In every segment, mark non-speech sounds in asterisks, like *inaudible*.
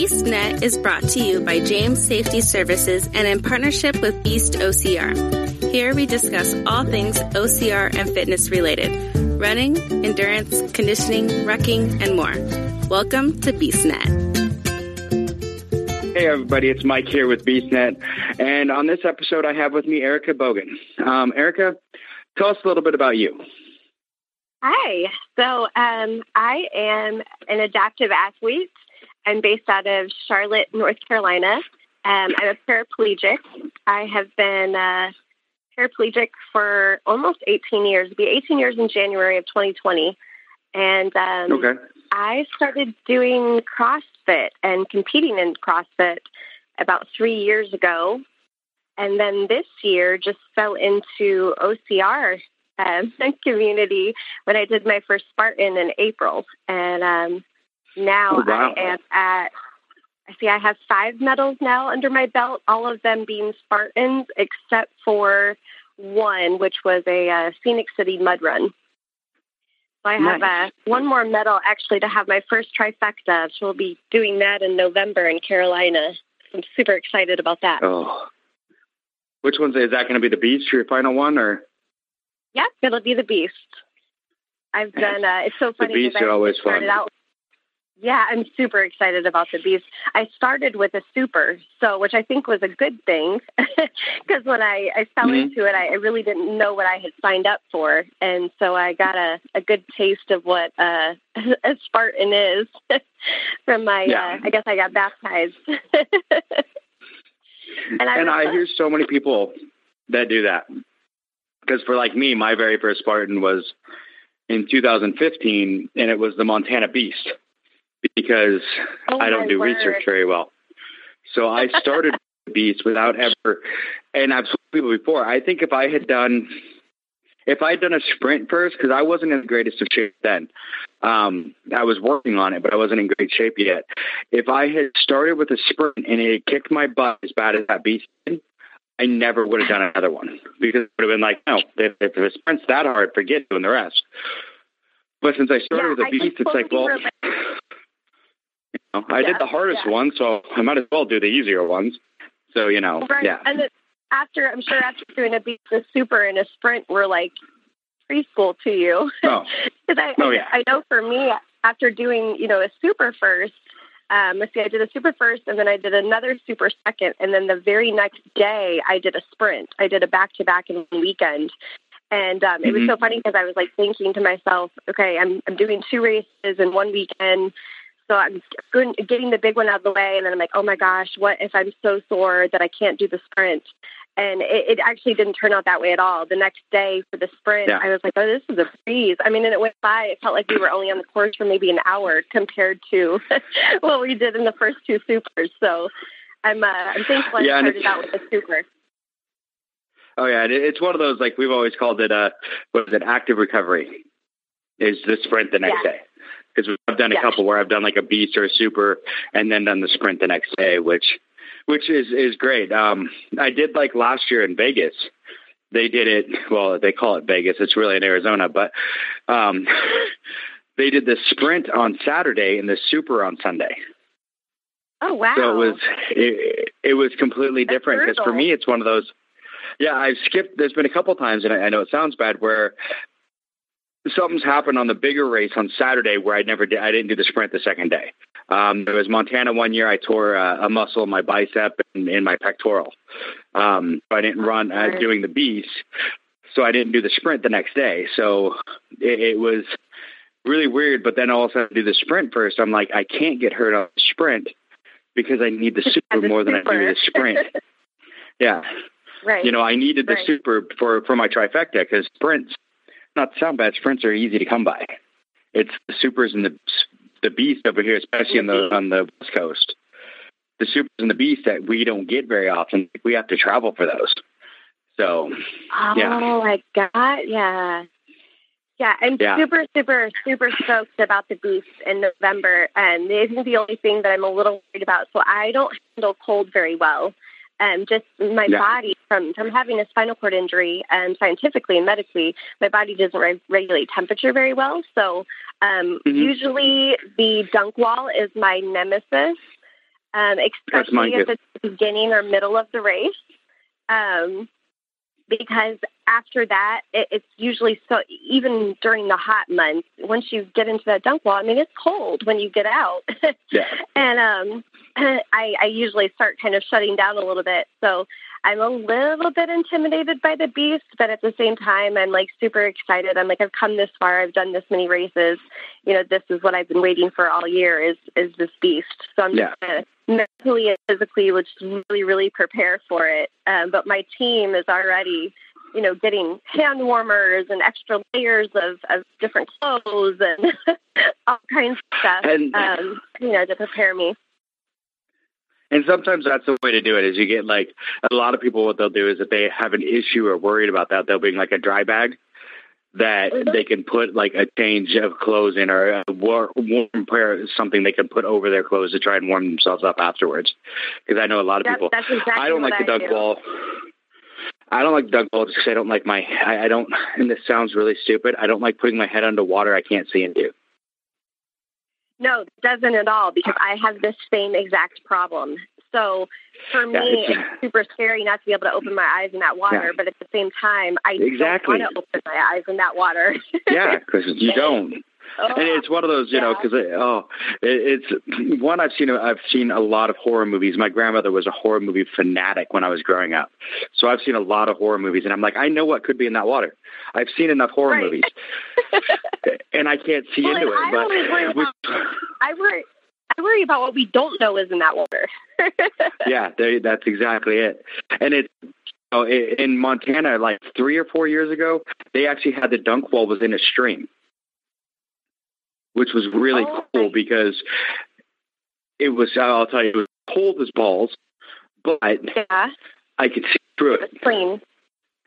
BeastNet is brought to you by James Safety Services and in partnership with Beast OCR. Here we discuss all things OCR and fitness related running, endurance, conditioning, rucking, and more. Welcome to BeastNet. Hey everybody, it's Mike here with BeastNet, and on this episode I have with me Erica Bogan. Um, Erica, tell us a little bit about you. Hi, so um, I am an adaptive athlete. I'm based out of Charlotte, North Carolina. Um, I'm a paraplegic. I have been uh, paraplegic for almost 18 years. It'll be 18 years in January of 2020. And um, okay. I started doing CrossFit and competing in CrossFit about three years ago. And then this year just fell into OCR um, *laughs* community when I did my first Spartan in April. And um, now oh, wow. I am at, I see I have five medals now under my belt, all of them being Spartans, except for one, which was a uh, Phoenix City mud run. So I have nice. uh, one more medal actually to have my first trifecta. So we'll be doing that in November in Carolina. I'm super excited about that. Oh, which one's is that going to be the beast? Your final one, or? Yep, it'll be the beast. I've done. Uh, it's so funny. The beast are always fun. Out, yeah, I'm super excited about the beast. I started with a super, so which I think was a good thing *laughs* because when I, I fell mm-hmm. into it, I, I really didn't know what I had signed up for, and so I got a, a good taste of what uh, *laughs* a Spartan is *laughs* from my. Yeah. Uh, I guess I got baptized. and I, and I hear so many people that do that because for like me, my very first Spartan was in 2015, and it was the Montana Beast because oh I don't do word. research very well. So I started *laughs* Beast without ever, and I've told people before. I think if I had done, if I had done a sprint first, because I wasn't in the greatest of shape then. Um, I was working on it, but I wasn't in great shape yet. If I had started with a sprint and it kicked my butt as bad as that Beast did, I never would have done another one because it would have been like, no, if, if the sprint's that hard, forget doing the rest. But since I started yeah, with a beast, it's like, well, know, I yeah, did the hardest yeah. one, so I might as well do the easier ones. So you know, right. yeah. And then after, I'm sure after doing a beast, a super, and a sprint, were like preschool to you. Oh, *laughs* I, oh yeah. I know for me, after doing you know a super first, um, let's see, I did a super first, and then I did another super second, and then the very next day I did a sprint. I did a back to back in one weekend, and um, it was Mhm. so funny because I was like thinking to myself, okay, I'm I'm doing two races in one weekend. So I'm getting the big one out of the way, and then I'm like, oh my gosh, what if I'm so sore that I can't do the sprint? And it, it actually didn't turn out that way at all. The next day for the sprint, Yeah. I was like, oh, this is a breeze. I mean, and it went by. It felt like we were only on the course for maybe an hour compared to *laughs* what we did in the first two supers. So I'm uh, I'm thankful I Yeah, started out with the super. Oh yeah, it- it's one of those like we've always called it. Uh, what is it? Active recovery is the sprint the next Yeah. day. Because I've done a Yeah. couple where I've done like a beast or a super, and then done the sprint the next day, which which is is great. Um, I did like last year in Vegas. They did it. Well, they call it Vegas. It's really in Arizona, but um, *laughs* they did the sprint on Saturday and the super on Sunday. Oh wow! So it was it, it was completely That's different because for me it's one of those. Yeah, I've skipped. There's been a couple times, and I, I know it sounds bad, where something's happened on the bigger race on Saturday where I never did. I didn't do the sprint the second day. Um, there was Montana one year. I tore a, a muscle in my bicep and in my pectoral. Um, I didn't run uh, doing the beast, so I didn't do the sprint the next day. So it, it was really weird. But then all of a sudden, do the sprint first. I'm like, I can't get hurt on the sprint because I need the *laughs* super the more than I super. do the sprint. *laughs* yeah, right. you know, I needed the Right. super for for my trifecta because sprints, not sound bad, sprints are easy to come by. It's the supers and the the beast over here, especially on the mm-hmm. on the west coast. The supers and the beast that we don't get very often. We have to travel for those. So Oh Yeah. my god, yeah. Yeah, I'm Yeah. super, super, super stoked about the beast in November. And it isn't the only thing that I'm a little worried about. So I don't handle cold very well. Um, just my Yeah. body from from having a spinal cord injury, and scientifically and medically, my body doesn't re- regulate temperature very well. So um, Mhm. usually the dunk wall is my nemesis. um, especially if it's the beginning or middle of the race. Um, because after that, it, it's usually so, even during the hot months, once you get into that dunk wall, I mean, it's cold when you get out. *laughs* yeah. And um, *clears throat* I, I usually start kind of shutting down a little bit. So I'm a little bit intimidated by the beast, but at the same time, I'm like super excited. I'm like, I've come this far. I've done this many races. You know, this is what I've been waiting for all year is, is this beast. So I'm yeah. just mentally and physically, which really, really prepare for it. Um, but my team is already, you know, getting hand warmers and extra layers of, of different clothes and *laughs* all kinds of stuff, and, um, you know, to prepare me. And sometimes that's the way to do it is you get like a lot of people what they'll do is if they have an issue or worried about that, they'll bring like a dry bag that mm-hmm. they can put like a change of clothes in or a warm pair something they can put over their clothes to try and warm themselves up afterwards. Because I know a lot of people. That's exactly I don't like the dunk wall. I don't like dunk wall just because I don't like my. I, I don't. And this sounds really stupid. I don't like putting my head underwater. I can't see into. No, it doesn't at all because I have this same exact problem. So for me, yeah, it's, it's, super scary not to be able to open my eyes in that water, yeah. but at the same time, I exactly. don't want to open my eyes in that water. yeah, because you *laughs* don't. Oh, and it's one of those, you yeah. know, because it, oh, it, it's one I've seen. I've seen a lot of horror movies. My grandmother was a horror movie fanatic when I was growing up, so I've seen a lot of horror movies, and I'm like, I know what could be in that water. I've seen enough horror right. movies, *laughs* and I can't see well, into it. I but worry about, *laughs* I worry. I worry about what we don't know is in that water. *laughs* yeah, they, that's exactly it. And it oh, in Montana, like three or four years ago, they actually had the dunk wall was in a stream which was really oh, cool nice. because it was, I'll tell you, it was cold as balls, but yeah. I could see through it. It was clean.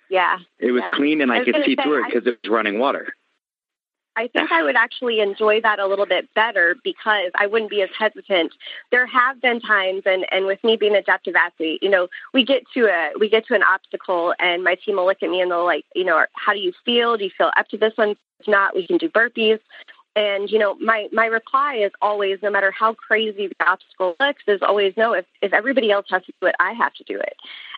Yeah. It was yeah. clean and I, I could see say, through it because it was running water. I think I would actually enjoy that a little bit better because I wouldn't be as hesitant. There have been times, and and with me being an adaptive athlete, you know, we get to a we get to an obstacle, and my team will look at me and they'll like, you know, how do you feel? Do you feel up to this one? If not, we can do burpees. And you know, my my reply is always, no matter how crazy the obstacle looks, is always no. If if everybody else has to do it, I have to do it.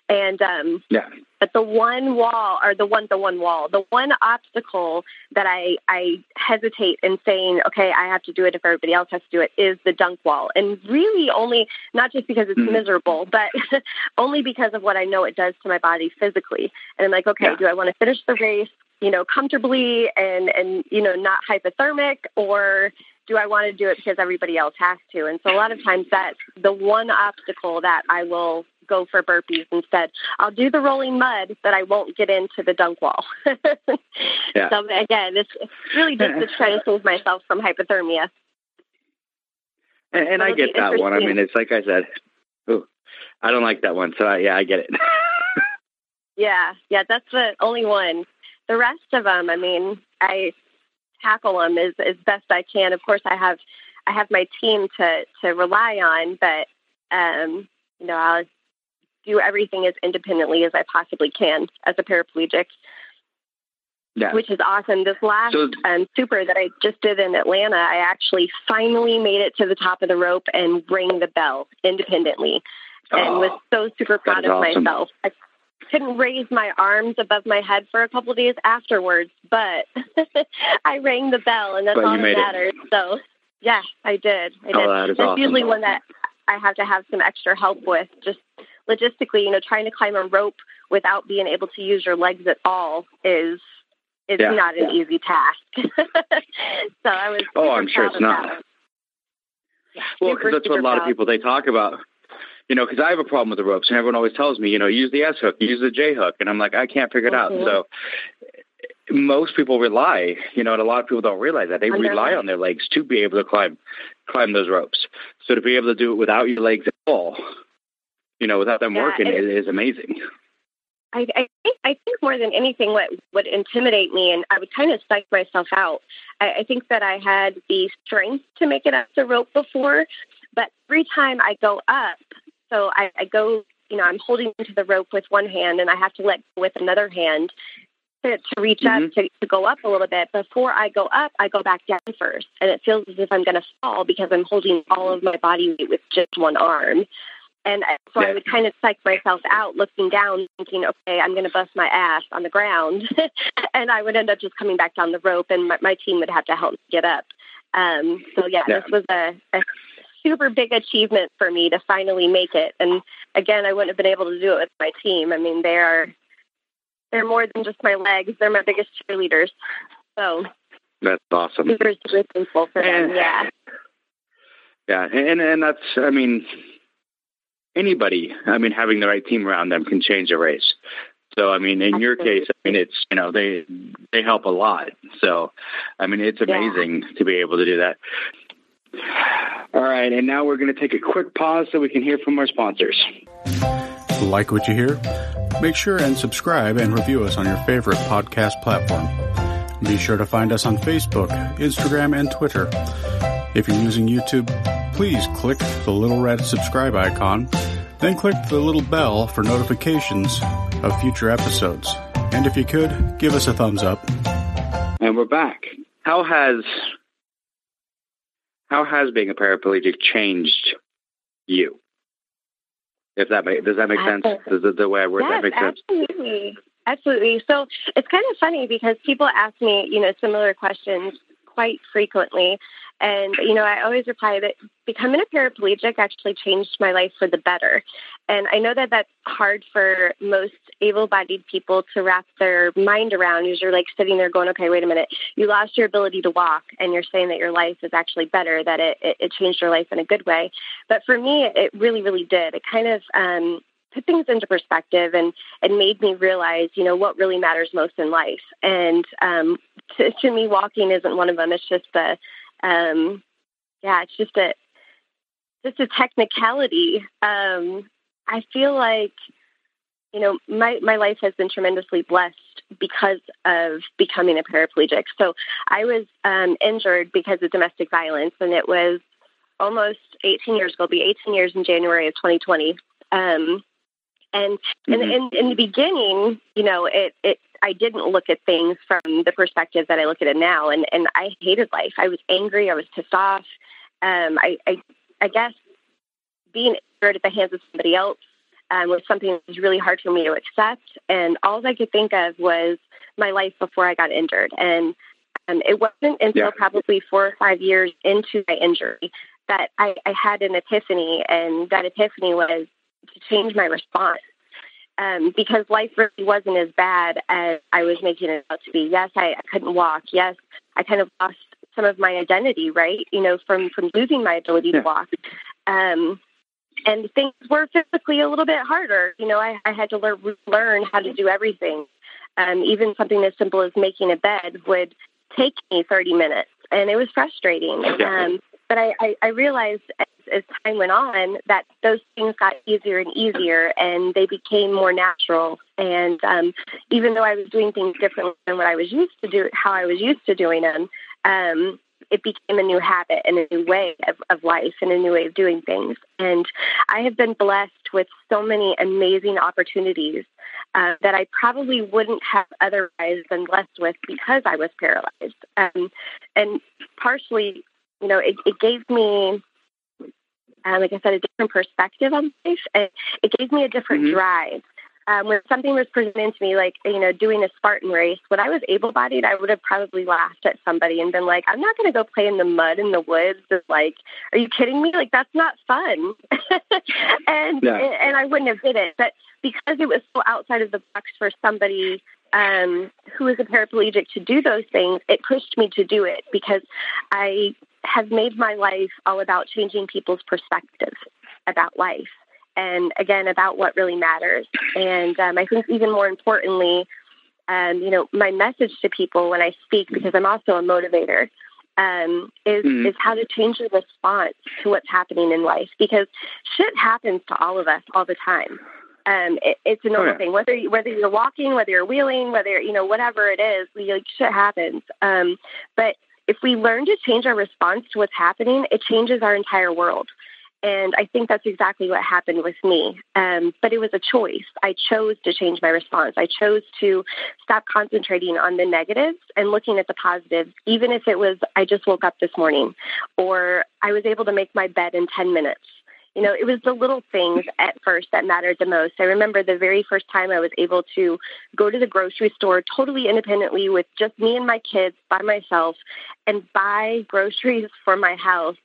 And um, yeah. But the one wall, or the one the one wall, the one obstacle that I I hesitate in saying, okay, I have to do it if everybody else has to do it, is the dunk wall. And really, only not just because it's mm-hmm. miserable, but *laughs* only because of what I know it does to my body physically. And I'm like, okay, yeah. do I want to finish the race? You know, comfortably and, and, you know, not hypothermic or do I want to do it because everybody else has to? And so a lot of times that's the one obstacle that I will go for burpees instead. I'll do the rolling mud, but I won't get into the dunk wall. *laughs* yeah. So again, it's really just to try to save myself from hypothermia. And, and I get that one. I mean, it's like I said, ooh, I don't like that one. So I, yeah, I get it. *laughs* yeah, yeah, that's the only one the rest of them, I mean, I tackle them as, as best I can. Of course, I have I have my team to to rely on, but um, you know, I'll do everything as independently as I possibly can as a paraplegic. Yeah. Which is awesome. This last so, um, super that I just did in Atlanta, I actually finally made it to the top of the rope and rang the bell independently, and oh, was so super proud of awesome. myself. I couldn't raise my arms above my head for a couple of days afterwards, but *laughs* I rang the bell, and that's but all that matters. It. So, yeah, I did. I oh, did. Oh, that is that's awesome. usually one that I have to have some extra help with, just logistically. You know, trying to climb a rope without being able to use your legs at all is is yeah, not an yeah. easy task. *laughs* so I was. Oh, I'm sure it's not. Yeah, well, because that's what a lot proud. of people they talk about you know, because I have a problem with the ropes, and everyone always tells me, you know, use the S hook, use the J hook, and I'm like, I can't figure it mm-hmm. out. So most people rely, you know, and a lot of people don't realize that they rely on their legs to be able to climb climb those ropes. So to be able to do it without your legs at all, you know, without them yeah, working, it, is amazing. I, I think I think more than anything, what would intimidate me, and I would kind of psych myself out. I, I think that I had the strength to make it up the rope before, but every time I go up, so I, I go, you know, I'm holding to the rope with one hand and I have to let go with another hand. to, to reach mm-hmm. up to, to go up a little bit. Before I go up, I go back down first, and it feels as if I'm going to fall because I'm holding all of my body weight with just one arm. And so yeah. I would kind of psych myself out looking down, thinking, okay, I'm going to bust my ass on the ground. *laughs* and I would end up just coming back down the rope, and my, my team would have to help me get up. Um, so, yeah, yeah, this was a, a super big achievement for me to finally make it. And again, I wouldn't have been able to do it with my team. I mean, they are they're more than just my legs; they're my biggest cheerleaders. So that's awesome. Super, super thankful for them. Yeah. Yeah, and and that's I mean anybody, I mean, having the right team around them can change a race. So, I mean, in your case, I mean, it's, you know, they, they help a lot. So, I mean, it's amazing yeah. to be able to do that. All right. And now we're going to take a quick pause so we can hear from our sponsors. Like what you hear? Make sure and subscribe and review us on your favorite podcast platform. Be sure to find us on Facebook, Instagram, and Twitter. If you're using YouTube, please click the little red subscribe icon, then click the little bell for notifications of future episodes. And if you could, give us a thumbs up. And we're back. How has how has being a paraplegic changed you? If that make, does that make sense? Does the, the way I word yes, that make sense? Absolutely. Absolutely. So it's kind of funny because people ask me, you know, similar questions quite frequently. And, you know, I always reply that becoming a paraplegic actually changed my life for the better. And I know that that's hard for most able bodied people to wrap their mind around because you're like sitting there going, okay, wait a minute, you lost your ability to walk and you're saying that your life is actually better, that it, it, it changed your life in a good way. But for me, it really, really did. It kind of, um, put things into perspective and and made me realize you know what really matters most in life and um to, to me walking isn't one of them it's just the um, yeah, it's just a just a technicality. Um, I feel like you know my my life has been tremendously blessed because of becoming a paraplegic. So I was um, injured because of domestic violence, and it was almost 18 years ago. It'll be 18 years in January of 2020. Um, and mm-hmm. in, in, in the beginning, you know, it, it I didn't look at things from the perspective that I look at it now, and and I hated life. I was angry. I was pissed off. Um, I, I I guess being at the hands of somebody else um, was something that was really hard for me to accept. And all I could think of was my life before I got injured. And um, it wasn't until yeah. probably four or five years into my injury that I, I had an epiphany, and that epiphany was to change my response um, because life really wasn't as bad as I was making it out to be. Yes, I, I couldn't walk. Yes, I kind of lost some of my identity, right? You know, from from losing my ability yeah. to walk. Um, and things were physically a little bit harder. You know, I, I had to learn learn how to do everything. Um, even something as simple as making a bed would take me 30 minutes, and it was frustrating. Um, but I, I, I realized as time went on that those things got easier and easier and they became more natural and um, even though i was doing things differently than what i was used to do how i was used to doing them um, it became a new habit and a new way of, of life and a new way of doing things and i have been blessed with so many amazing opportunities uh, that I probably wouldn't have otherwise been blessed with because I was paralyzed. Um, and partially, you know, it, it gave me um, like I said, a different perspective on life. And it gave me a different mm-hmm. drive. Um, when something was presented to me, like, you know, doing a Spartan race, when I was able bodied, I would have probably laughed at somebody and been like, I'm not going to go play in the mud in the woods. It's like, are you kidding me? Like, that's not fun. *laughs* and, yeah. and I wouldn't have did it. But because it was so outside of the box for somebody um, who is a paraplegic to do those things, it pushed me to do it because I have made my life all about changing people's perspectives about life and again about what really matters and um, i think even more importantly um, you know my message to people when i speak because i'm also a motivator um, is mm-hmm. is how to change your response to what's happening in life because shit happens to all of us all the time um, it, it's a normal oh, yeah. thing. Whether you, whether you're walking, whether you're wheeling, whether you know whatever it is, we, like shit happens. Um, but if we learn to change our response to what's happening, it changes our entire world. And I think that's exactly what happened with me. Um, but it was a choice. I chose to change my response. I chose to stop concentrating on the negatives and looking at the positives, even if it was, I just woke up this morning or I was able to make my bed in 10 minutes. You know, it was the little things at first that mattered the most. I remember the very first time I was able to go to the grocery store totally independently with just me and my kids by myself and buy groceries for my house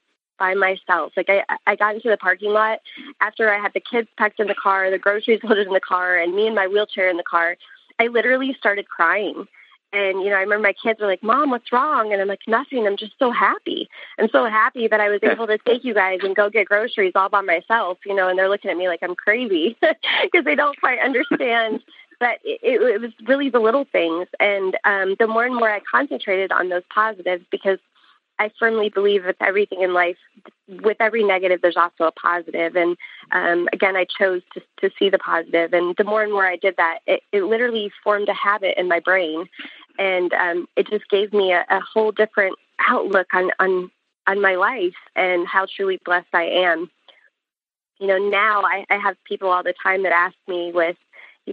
by myself. Like I, I got into the parking lot after I had the kids packed in the car, the groceries *laughs* loaded in the car, and me and my wheelchair in the car. I literally started crying. And, you know, I remember my kids were like, Mom, what's wrong? And I'm like, nothing. I'm just so happy. I'm so happy that I was able to take you guys and go get groceries all by myself, you know, and they're looking at me like I'm crazy *laughs* because they don't quite understand. but it, it was really the little things. And um, the more and more I concentrated on those positives, because I firmly believe with everything in life, with every negative, there's also a positive. And um, again, I chose to, to see the positive. And the more and more I did that, it, it literally formed a habit in my brain. And um, it just gave me a, a whole different outlook on, on, on my life and how truly blessed I am. You know, now I, I have people all the time that ask me with,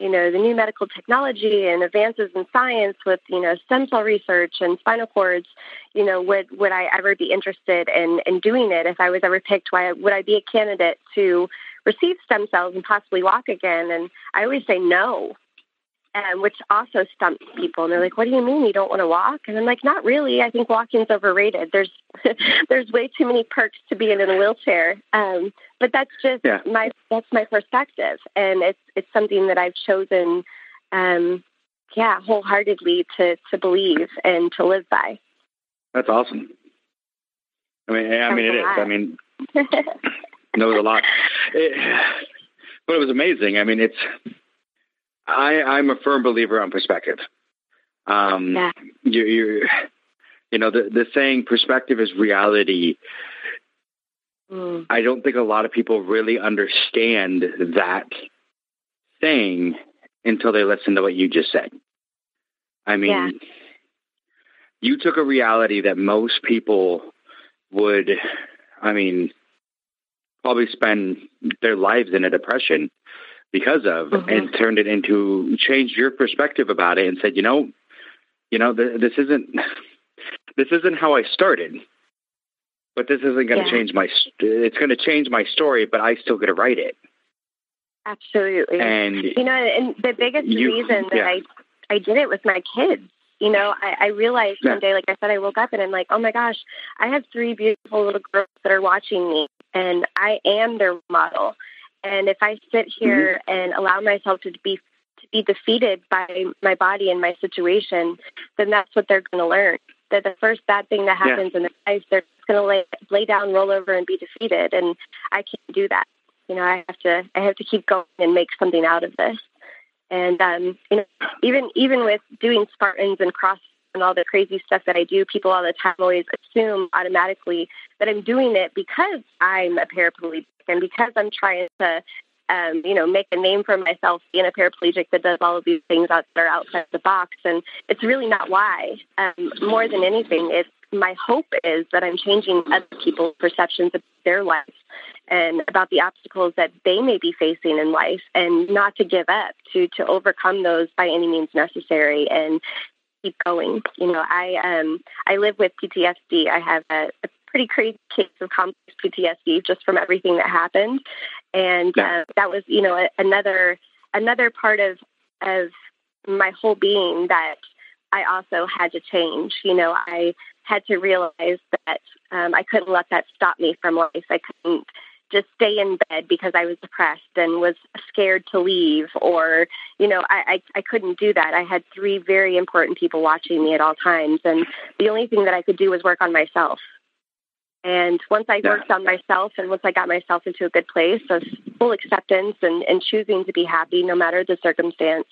you know, the new medical technology and advances in science with, you know, stem cell research and spinal cords, you know, would would I ever be interested in in doing it if I was ever picked? Why would I be a candidate to receive stem cells and possibly walk again? And I always say no um, which also stumps people. And they're like, "What do you mean you don't want to walk?" And I'm like, "Not really. I think walking's overrated. There's *laughs* there's way too many perks to being in a wheelchair." Um, but that's just yeah. my that's my perspective, and it's it's something that I've chosen, um, yeah, wholeheartedly to to believe and to live by. That's awesome. I mean, I mean, it is. I mean, *laughs* knows a lot. It, but it was amazing. I mean, it's I, I'm a firm believer on perspective. Um, yeah. You, you, you know, the, the saying perspective is reality. Mm. I don't think a lot of people really understand that saying until they listen to what you just said. I mean, yeah. you took a reality that most people would, I mean, probably spend their lives in a depression because of mm-hmm. and turned it into changed your perspective about it and said, you know, you know, th- this isn't *laughs* this isn't how I started, but this isn't going to yeah. change my. It's going to change my story, but I still get to write it. Absolutely, and you know, and the biggest you, reason that yeah. I I did it with my kids. You know, I, I realized yeah. one day, like I said, I woke up and I'm like, oh my gosh, I have three beautiful little girls that are watching me, and I am their model and if I sit here mm-hmm. and allow myself to be to be defeated by my body and my situation, then that's what they're going to learn. That the first bad thing that happens yeah. in their life, they're going to lay lay down, roll over, and be defeated. And I can't do that. You know, I have to I have to keep going and make something out of this. And um, you know, even even with doing Spartans and cross and all the crazy stuff that I do, people all the time always assume automatically that I'm doing it because I'm a paraplegic and because I'm trying to, um, you know, make a name for myself being a paraplegic that does all of these things out there outside the box. And it's really not why. Um, more than anything, it's my hope is that I'm changing other people's perceptions of their life and about the obstacles that they may be facing in life and not to give up to to overcome those by any means necessary and keep going you know i um i live with ptsd i have a, a pretty crazy case of complex PTSD just from everything that happened, and yeah. uh, that was you know a, another another part of of my whole being that I also had to change. You know, I had to realize that um, I couldn't let that stop me from life. I couldn't just stay in bed because I was depressed and was scared to leave, or you know, I, I I couldn't do that. I had three very important people watching me at all times, and the only thing that I could do was work on myself. And once I worked on myself and once I got myself into a good place of full acceptance and, and choosing to be happy no matter the circumstance,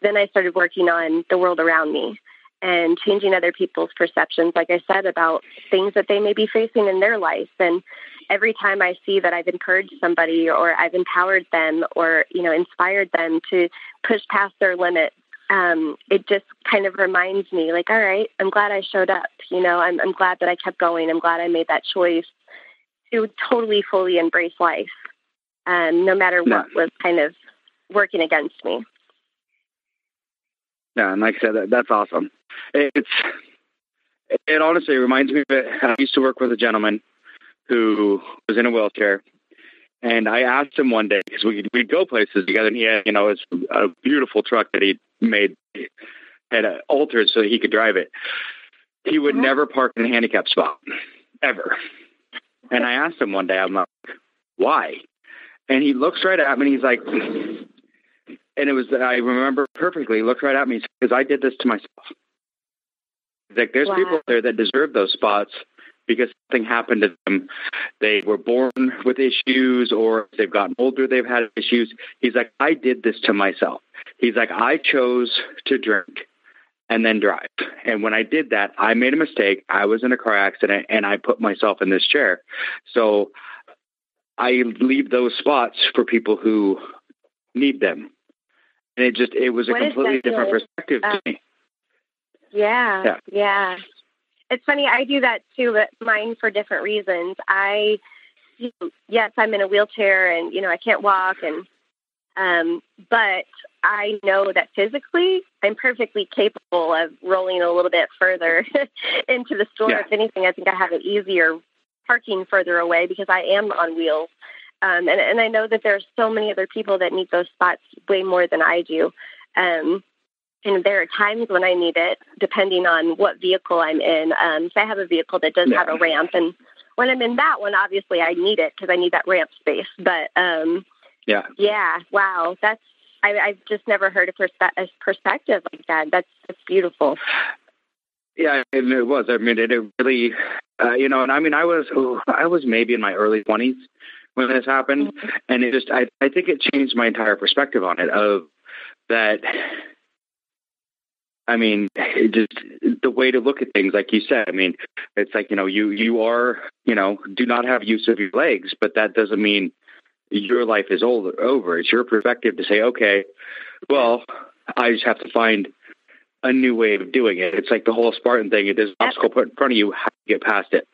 then I started working on the world around me and changing other people's perceptions, like I said, about things that they may be facing in their life. And every time I see that I've encouraged somebody or I've empowered them or, you know, inspired them to push past their limits um, it just kind of reminds me, like, all right, I'm glad I showed up. You know, I'm, I'm glad that I kept going. I'm glad I made that choice. to totally fully embrace life, um, no matter what Yeah. was kind of working against me. Yeah, and like I said, that, that's awesome. It's it honestly reminds me of it. I used to work with a gentleman who was in a wheelchair, and I asked him one day because we we'd go places together, and he had you know his a beautiful truck that he made had altered so that he could drive it. He would Mhm. never park in a handicap spot ever. And I asked him one day, I'm like, why? And he looks right at me and he's like, and it was, I remember perfectly, he looked right at me because I did this to myself. He's like, there's Wow. people there that deserve those spots because something happened to them. They were born with issues or they've gotten older, they've had issues. He's like, I did this to myself. He's like, I chose to drink and then drive. And when I did that, I made a mistake. I was in a car accident and I put myself in this chair. So I leave those spots for people who need them. And it just, it was a What completely different perspective to Uh, me. Yeah, Yeah. yeah. It's funny. I do that too, but mine for different reasons. I, yes, I'm in a wheelchair, and you know, I can't walk, and um, but I know that physically, I'm perfectly capable of rolling a little bit further *laughs* into the store. Yeah. If anything, I think I have it easier parking further away because I am on wheels. Um, and, and I know that there's so many other people that need those spots way more than I do. Um, and there are times when I need it, depending on what vehicle I'm in. Um, so I have a vehicle that does Yeah. have a ramp, and when I'm in that one, obviously I need it because I need that ramp space. But um, Yeah. yeah, wow, that's I, I've just never heard a, perspe- a perspective like that. That's that's beautiful. Yeah, and it was. I mean, it, it really, uh, you know, and I mean, I was, oh, I was maybe in my early twenties when this happened, and it just, I, I think it changed my entire perspective on it. Of that, I mean, it just the way to look at things, like you said. I mean, it's like you know, you you are, you know, do not have use of your legs, but that doesn't mean your life is old, over. It's your perspective to say, okay, well, I just have to find a new way of doing it. It's like the whole Spartan thing. It is an obstacle put in front of you. How do you get past it?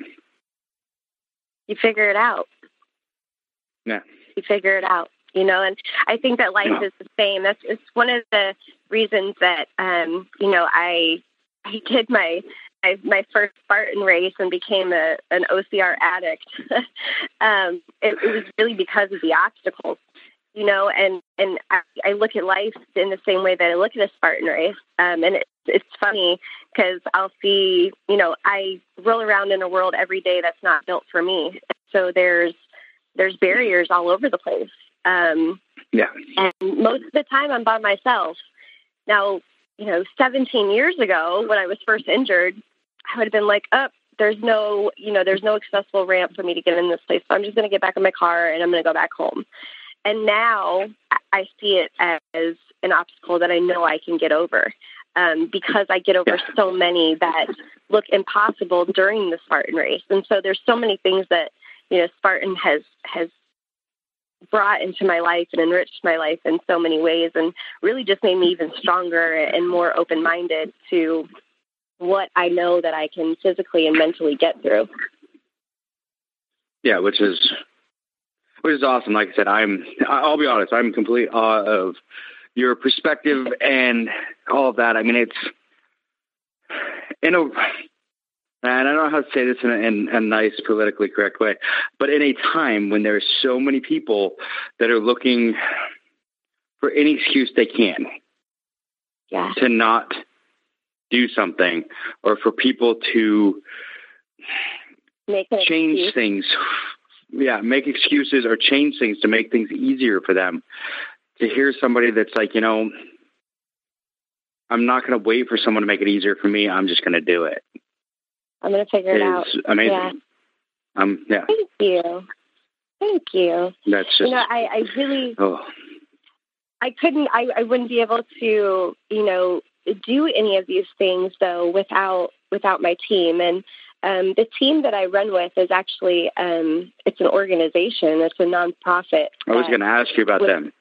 You figure it out. Yeah. You figure it out. You know, and I think that life Yeah. is the same. That's it's one of the reasons that um, you know, I I did my my, my first Spartan race and became a an OCR addict. *laughs* um, it, it was really because of the obstacles, you know, and and I, I look at life in the same way that I look at a Spartan race. Um, and it, it's funny because I'll see, you know, I roll around in a world every day that's not built for me. So there's there's barriers all over the place. Um, Yeah. and most of the time I'm by myself. Now, you know, 17 years ago when I was first injured, I would have been like, up. there's no, you know, there's no accessible ramp for me to get in this place. So I'm just going to get back in my car and I'm going to go back home. And now I- I see it as an obstacle that I know I can get over um, because I get over Yeah. so many that look impossible during the Spartan race. And so there's so many things that, you know, Spartan has, has brought into my life and enriched my life in so many ways and really just made me even stronger and more open minded to what I know that I can physically and mentally get through. Yeah, which is which is awesome. Like I said, I'm I'll be honest, I'm complete awe of your perspective and all of that. I mean, it's in a and I don't know how to say this in a, in a nice, politically correct way, but in a time when there are so many people that are looking for any excuse they can Yeah. to not do something, or for people to Make change excuse. things. Yeah, make excuses or change things to make things easier for them. To hear somebody that's like, you know, I'm not going to wait for someone to make it easier for me. I'm just going to do it. I'm going to figure it out. Amazing. Yeah. Um, yeah, Thank you. Thank you. that's just. You know, I, I really, oh, I couldn't, I, I wouldn't be able to, you know, do any of these things though without, without my team. And um, the team that I run with is actually, um, it's an organization. It's a nonprofit. I was going to ask you about with- them.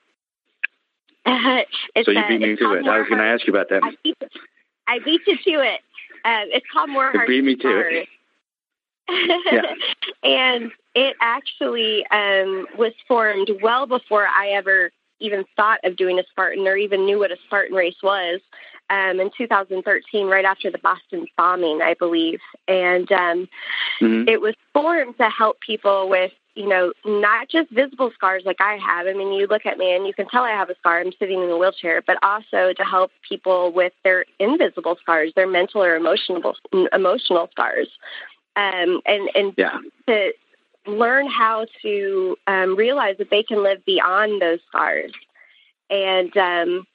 *laughs* it's So you uh, beat me to it. I was going to ask you about them. I beat, I beat you to it. Um, it's called More You Hearts beat me and to it. Yeah. *laughs* and it actually um, was formed well before I ever even thought of doing a Spartan or even knew what a Spartan race was. Um, in 2013, right after the Boston bombing, I believe, and um, mm-hmm. it was formed to help people with you know, not just visible scars like I have. I mean, you look at me and you can tell I have a scar. I'm sitting in a wheelchair, but also to help people with their invisible scars, their mental or emotional emotional scars, um, and and yeah. to learn how to um, realize that they can live beyond those scars. And um,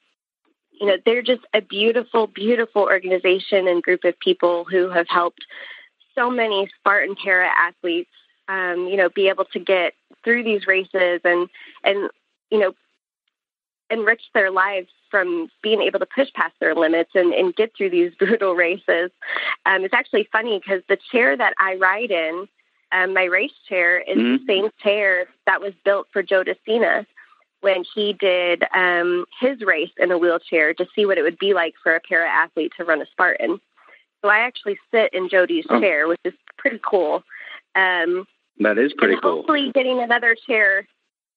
you know, they're just a beautiful, beautiful organization and group of people who have helped so many Spartan para athletes um, you know, be able to get through these races and and you know enrich their lives from being able to push past their limits and, and get through these *laughs* brutal races. Um, it's actually funny because the chair that I ride in, um, my race chair, is mm-hmm. the same chair that was built for Joe De Sena when he did um, his race in a wheelchair to see what it would be like for a para athlete to run a Spartan. So I actually sit in Jody's oh. chair, which is pretty cool. Um, that is pretty and cool. Hopefully, getting another chair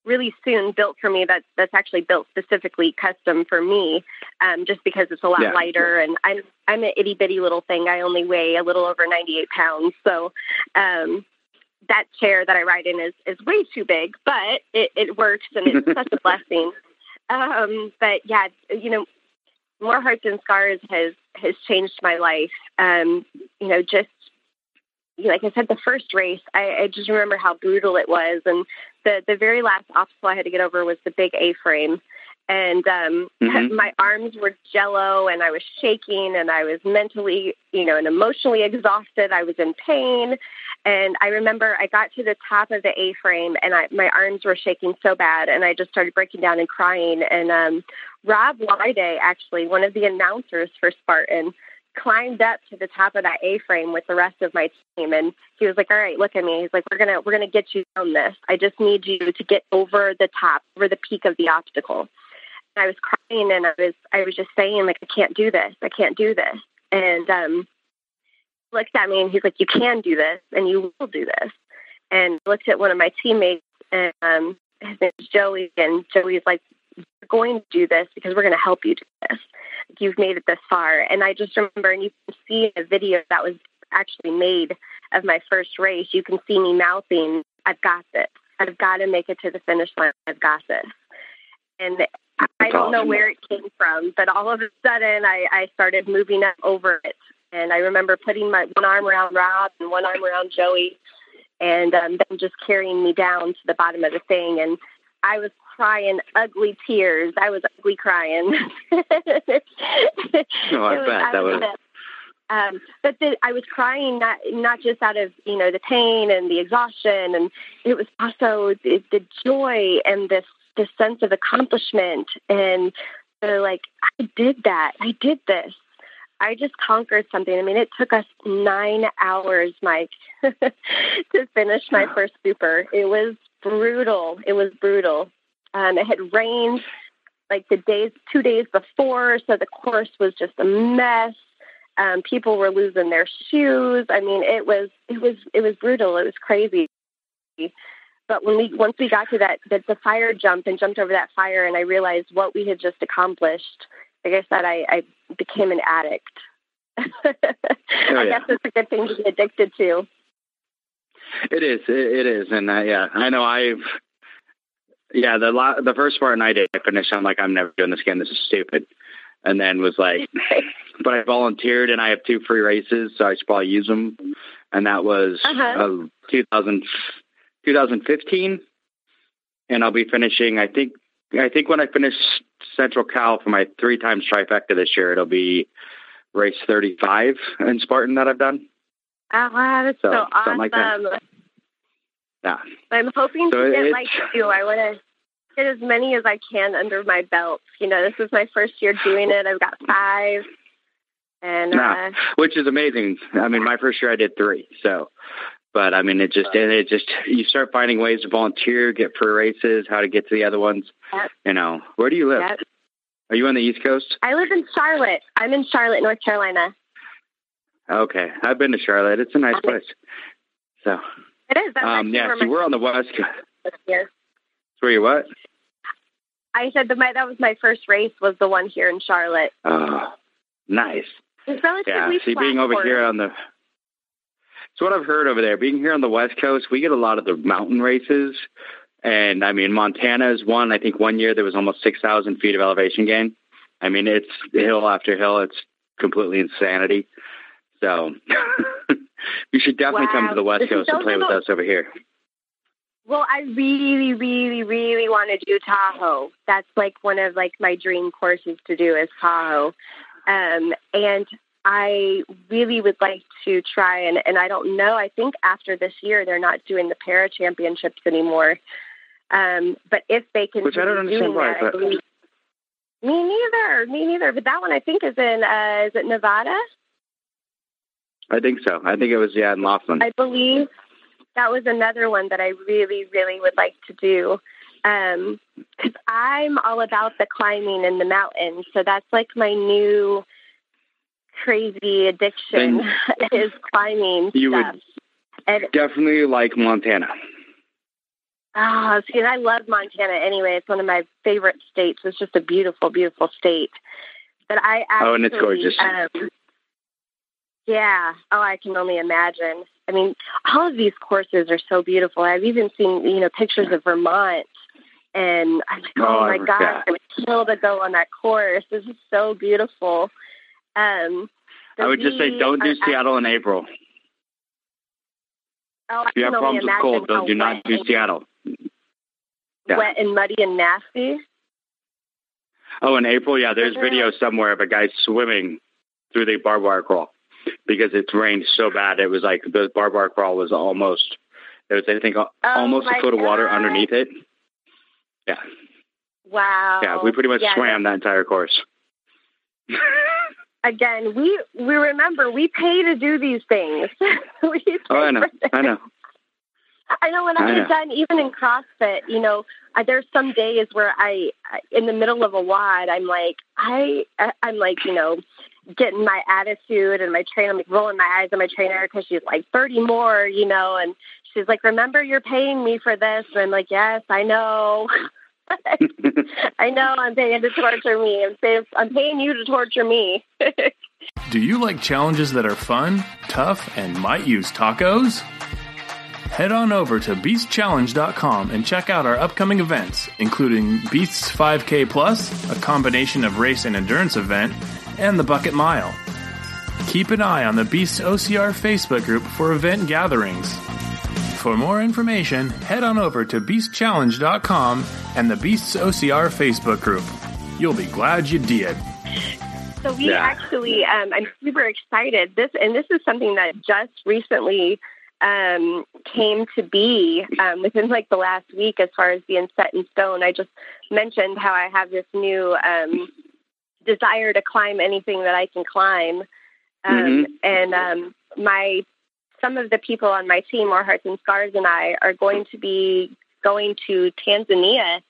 really soon built for me. That that's actually built specifically custom for me, um, just because it's a lot yeah. lighter. And I'm I'm an itty bitty little thing. I only weigh a little over 98 pounds, so. Um, that chair that I ride in is, is way too big, but it, it works and it's *laughs* such a blessing. Um, but yeah, you know, More Heart Than Scars has has changed my life. Um, you know, just like I said, the first race, I, I just remember how brutal it was, and the the very last obstacle I had to get over was the big A frame, and um, mm-hmm. *laughs* my arms were jello, and I was shaking, and I was mentally, you know, and emotionally exhausted. I was in pain, and I remember I got to the top of the A frame, and I, my arms were shaking so bad, and I just started breaking down and crying. And um, Rob Lyday, actually, one of the announcers for Spartan climbed up to the top of that A frame with the rest of my team and he was like, All right, look at me. He's like, We're gonna we're gonna get you down this. I just need you to get over the top, over the peak of the obstacle. And I was crying and I was I was just saying, like, I can't do this. I can't do this. And um he looked at me and he's like, You can do this and you will do this. And looked at one of my teammates and um his name's Joey and Joey's like, You're going to do this because we're gonna help you do this you've made it this far. And I just remember, and you can see a video that was actually made of my first race. You can see me mouthing, I've got this. I've got to make it to the finish line. I've got this. And I don't know where it came from, but all of a sudden I, I started moving up over it. And I remember putting my one arm around Rob and one arm around Joey and um, them just carrying me down to the bottom of the thing. And I was crying ugly tears. I was ugly crying. *laughs* oh, I was, bet that was. Um, but the, I was crying not not just out of you know the pain and the exhaustion, and it was also the, the joy and this this sense of accomplishment and the like. I did that. I did this. I just conquered something. I mean, it took us nine hours, Mike, *laughs* to finish my *sighs* first super. It was brutal. It was brutal. Um, it had rained like the days, two days before, so the course was just a mess. Um, people were losing their shoes. I mean, it was it was it was brutal. It was crazy. But when we once we got to that that the fire jump and jumped over that fire, and I realized what we had just accomplished, like I said, I, I became an addict. *laughs* oh, I guess it's a good thing to be addicted to. It is. It is, and uh, yeah, I know. I've yeah, the la- the first Spartan I did, I finished. I'm like, I'm never doing this again. This is stupid. And then was like, *laughs* but I volunteered and I have two free races, so I should probably use them. And that was uh-huh. uh, 2000, 2015. And I'll be finishing. I think. I think when I finish Central Cal for my three times trifecta this year, it'll be race 35 in Spartan that I've done. Oh, wow, that's so, so awesome. Like that. Yeah. I'm hoping so to get like you. I want to get as many as I can under my belt. You know, this is my first year doing it. I've got five. And nah, uh, which is amazing. I mean, my first year I did three. So, but I mean, it just and it just you start finding ways to volunteer, get for races, how to get to the other ones. Yep. You know, where do you live? Yep. Are you on the East Coast? I live in Charlotte. I'm in Charlotte, North Carolina. Okay, I've been to Charlotte. It's a nice place. So it is. That's um, yeah, so we're on the west coast. Here. Where you what? I said that my that was my first race was the one here in Charlotte. Oh, nice. It's relatively yeah. See, being over here on the so what I've heard over there, being here on the West Coast, we get a lot of the mountain races. And I mean, Montana is one. I think one year there was almost 6,000 feet of elevation gain. I mean, it's hill after hill. It's completely insanity. So *laughs* you should definitely wow. come to the West Coast and play with us over here. Well, I really, really, really want to do Tahoe. That's like one of like my dream courses to do is Tahoe. Um, and I really would like to try and and I don't know. I think after this year they're not doing the para championships anymore. Um, but if they can, which I don't understand why. That, believe, me neither. Me neither. But that one I think is in uh, is it Nevada? I think so. I think it was yeah in Laughlin. I believe that was another one that I really, really would like to do. Um, because I'm all about the climbing in the mountains, so that's like my new crazy addiction Then *laughs* is climbing you stuff. would And definitely like Montana. ah, see, and I love Montana anyway. It's one of my favorite states. It's just a beautiful, beautiful state. But I actually, Oh, and it's gorgeous. Um, yeah. Oh, I can only imagine. I mean, all of these courses are so beautiful. I've even seen, you know, pictures of Vermont, and I'm like, oh, Oh, my yeah. I would kill to go on that course. This is so beautiful. Um, I would just say don't do Seattle in April. Oh, If you have problems with cold, don't do not do Seattle. Yeah. Wet and muddy and nasty. Oh, in April, yeah, there's video somewhere of a guy swimming through the barbed wire crawl because it's rained so bad. It was like the barbed wire crawl was almost there was I think oh almost a Oh foot of water underneath it. Yeah, Wow. yeah, we pretty much Yeah, swam that entire course. *laughs* *laughs* Again, we we remember we pay to do these things. *laughs* oh, I know. I know. I know when I, I know. done, even in CrossFit, you know, I, there's some days where I, I, in the middle of a WOD, I'm like, I- I'm like, you know, getting my attitude and my trainer, I'm like rolling my eyes at my trainer because she's like 30 more, you know, and she's like, remember you're paying me for this. And I'm like, yes, I know. *laughs* I know I'm paying to torture me. I'm paying, I'm paying you to torture me. *laughs* Do you like challenges that are fun, tough, and might use tacos? Head on over to beastchallenge.com and check out our upcoming events, including Beasts 5K Plus, a combination of race and endurance event, and the Bucket Mile. Keep an eye on the Beasts OCR Facebook group for event gatherings. For more information, head on over to beastchallenge.com and the Beasts OCR Facebook group. You'll be glad you did. So we Yeah. actually, um, I'm super excited. This and this is something that just recently um, came to be um, within like the last week, as far as being set in stone. I just mentioned how I have this new um, desire to climb anything that I can climb, um, and um, my some of the people on my team, More Heart Than Scars, and I are going to be going to Tanzania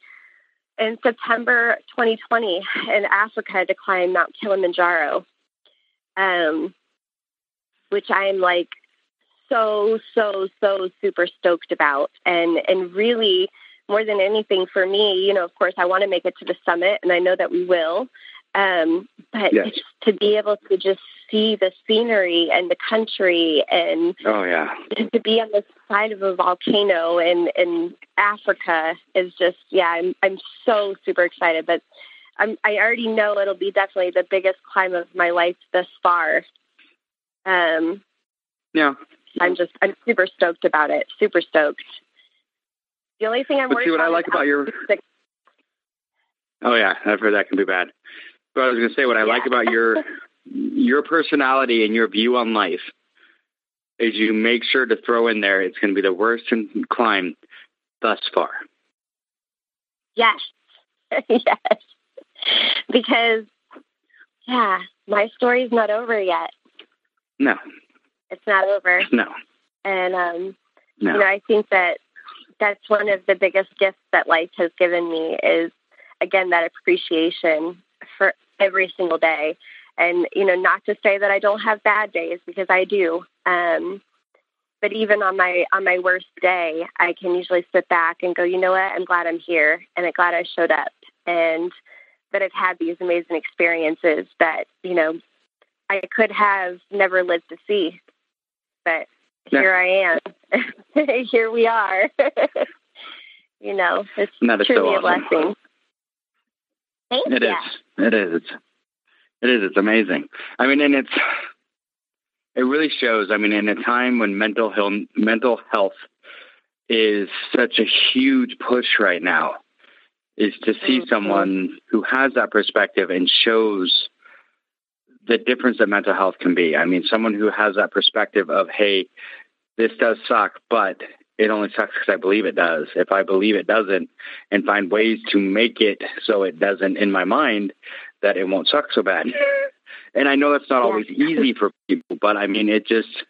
in September 2020 in Africa to climb Mount Kilimanjaro, um, which I am like so so so super stoked about, and and really more than anything for me, you know, of course, I want to make it to the summit, and I know that we will. Um, but Yes. to be able to just see the scenery and the country and Oh yeah, to, be on the side of a volcano in in Africa is just yeah I'm I'm so super excited. But I'm I already know it'll be definitely the biggest climb of my life thus far. Um yeah. I'm just I'm super stoked about it. Super stoked. The only thing I'm But worried see what I like about your- Oh yeah, I've heard that can be bad. But I was going to say what I like about your your personality and your view on life is you make sure to throw in there it's going to be the worst climb thus far. Yes. *laughs* yes. Because, yeah, my story's not over yet. No, It's not over. no, And, um, no. you know, I think that that's one of the biggest gifts that life has given me is, again, that appreciation for every single day. And, you know, not to say that I don't have bad days because I do. Um, but even on my on my worst day, I can usually sit back and go, you know what? I'm glad I'm here, and I'm glad I showed up, and that I've had these amazing experiences that you know I could have never lived to see, but yeah. here I am. *laughs* here we are. *laughs* you know, it's truly so awesome. a blessing. Thank it you. is. It is. It is. It's amazing. I mean, and it's it really shows. I mean, in a time when mental health mental health is such a huge push right now, is to see mm-hmm. someone who has that perspective and shows the difference that mental health can be. I mean, someone who has that perspective of, hey, this does suck, but it only sucks because I believe it does. If I believe it doesn't and find ways to make it so it doesn't in my mind, that it won't suck so bad. *laughs* And I know that's not yeah. always easy for people, but I mean, it just.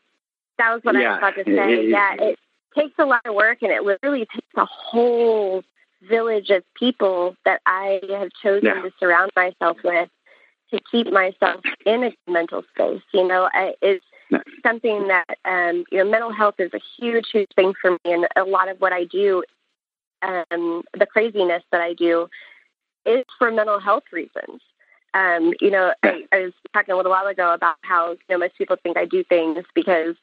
That was what yeah, I was about to say. It, yeah, it takes a lot of work, and it literally takes a whole village of people that I have chosen yeah. to surround myself with to keep myself in a mental space. You know, it's something that um, you know, mental health is a huge, huge thing for me, and a lot of what I do, um, the craziness that I do, is for mental health reasons. Um, you know, I, I was talking a little while ago about how you know most people think I do things because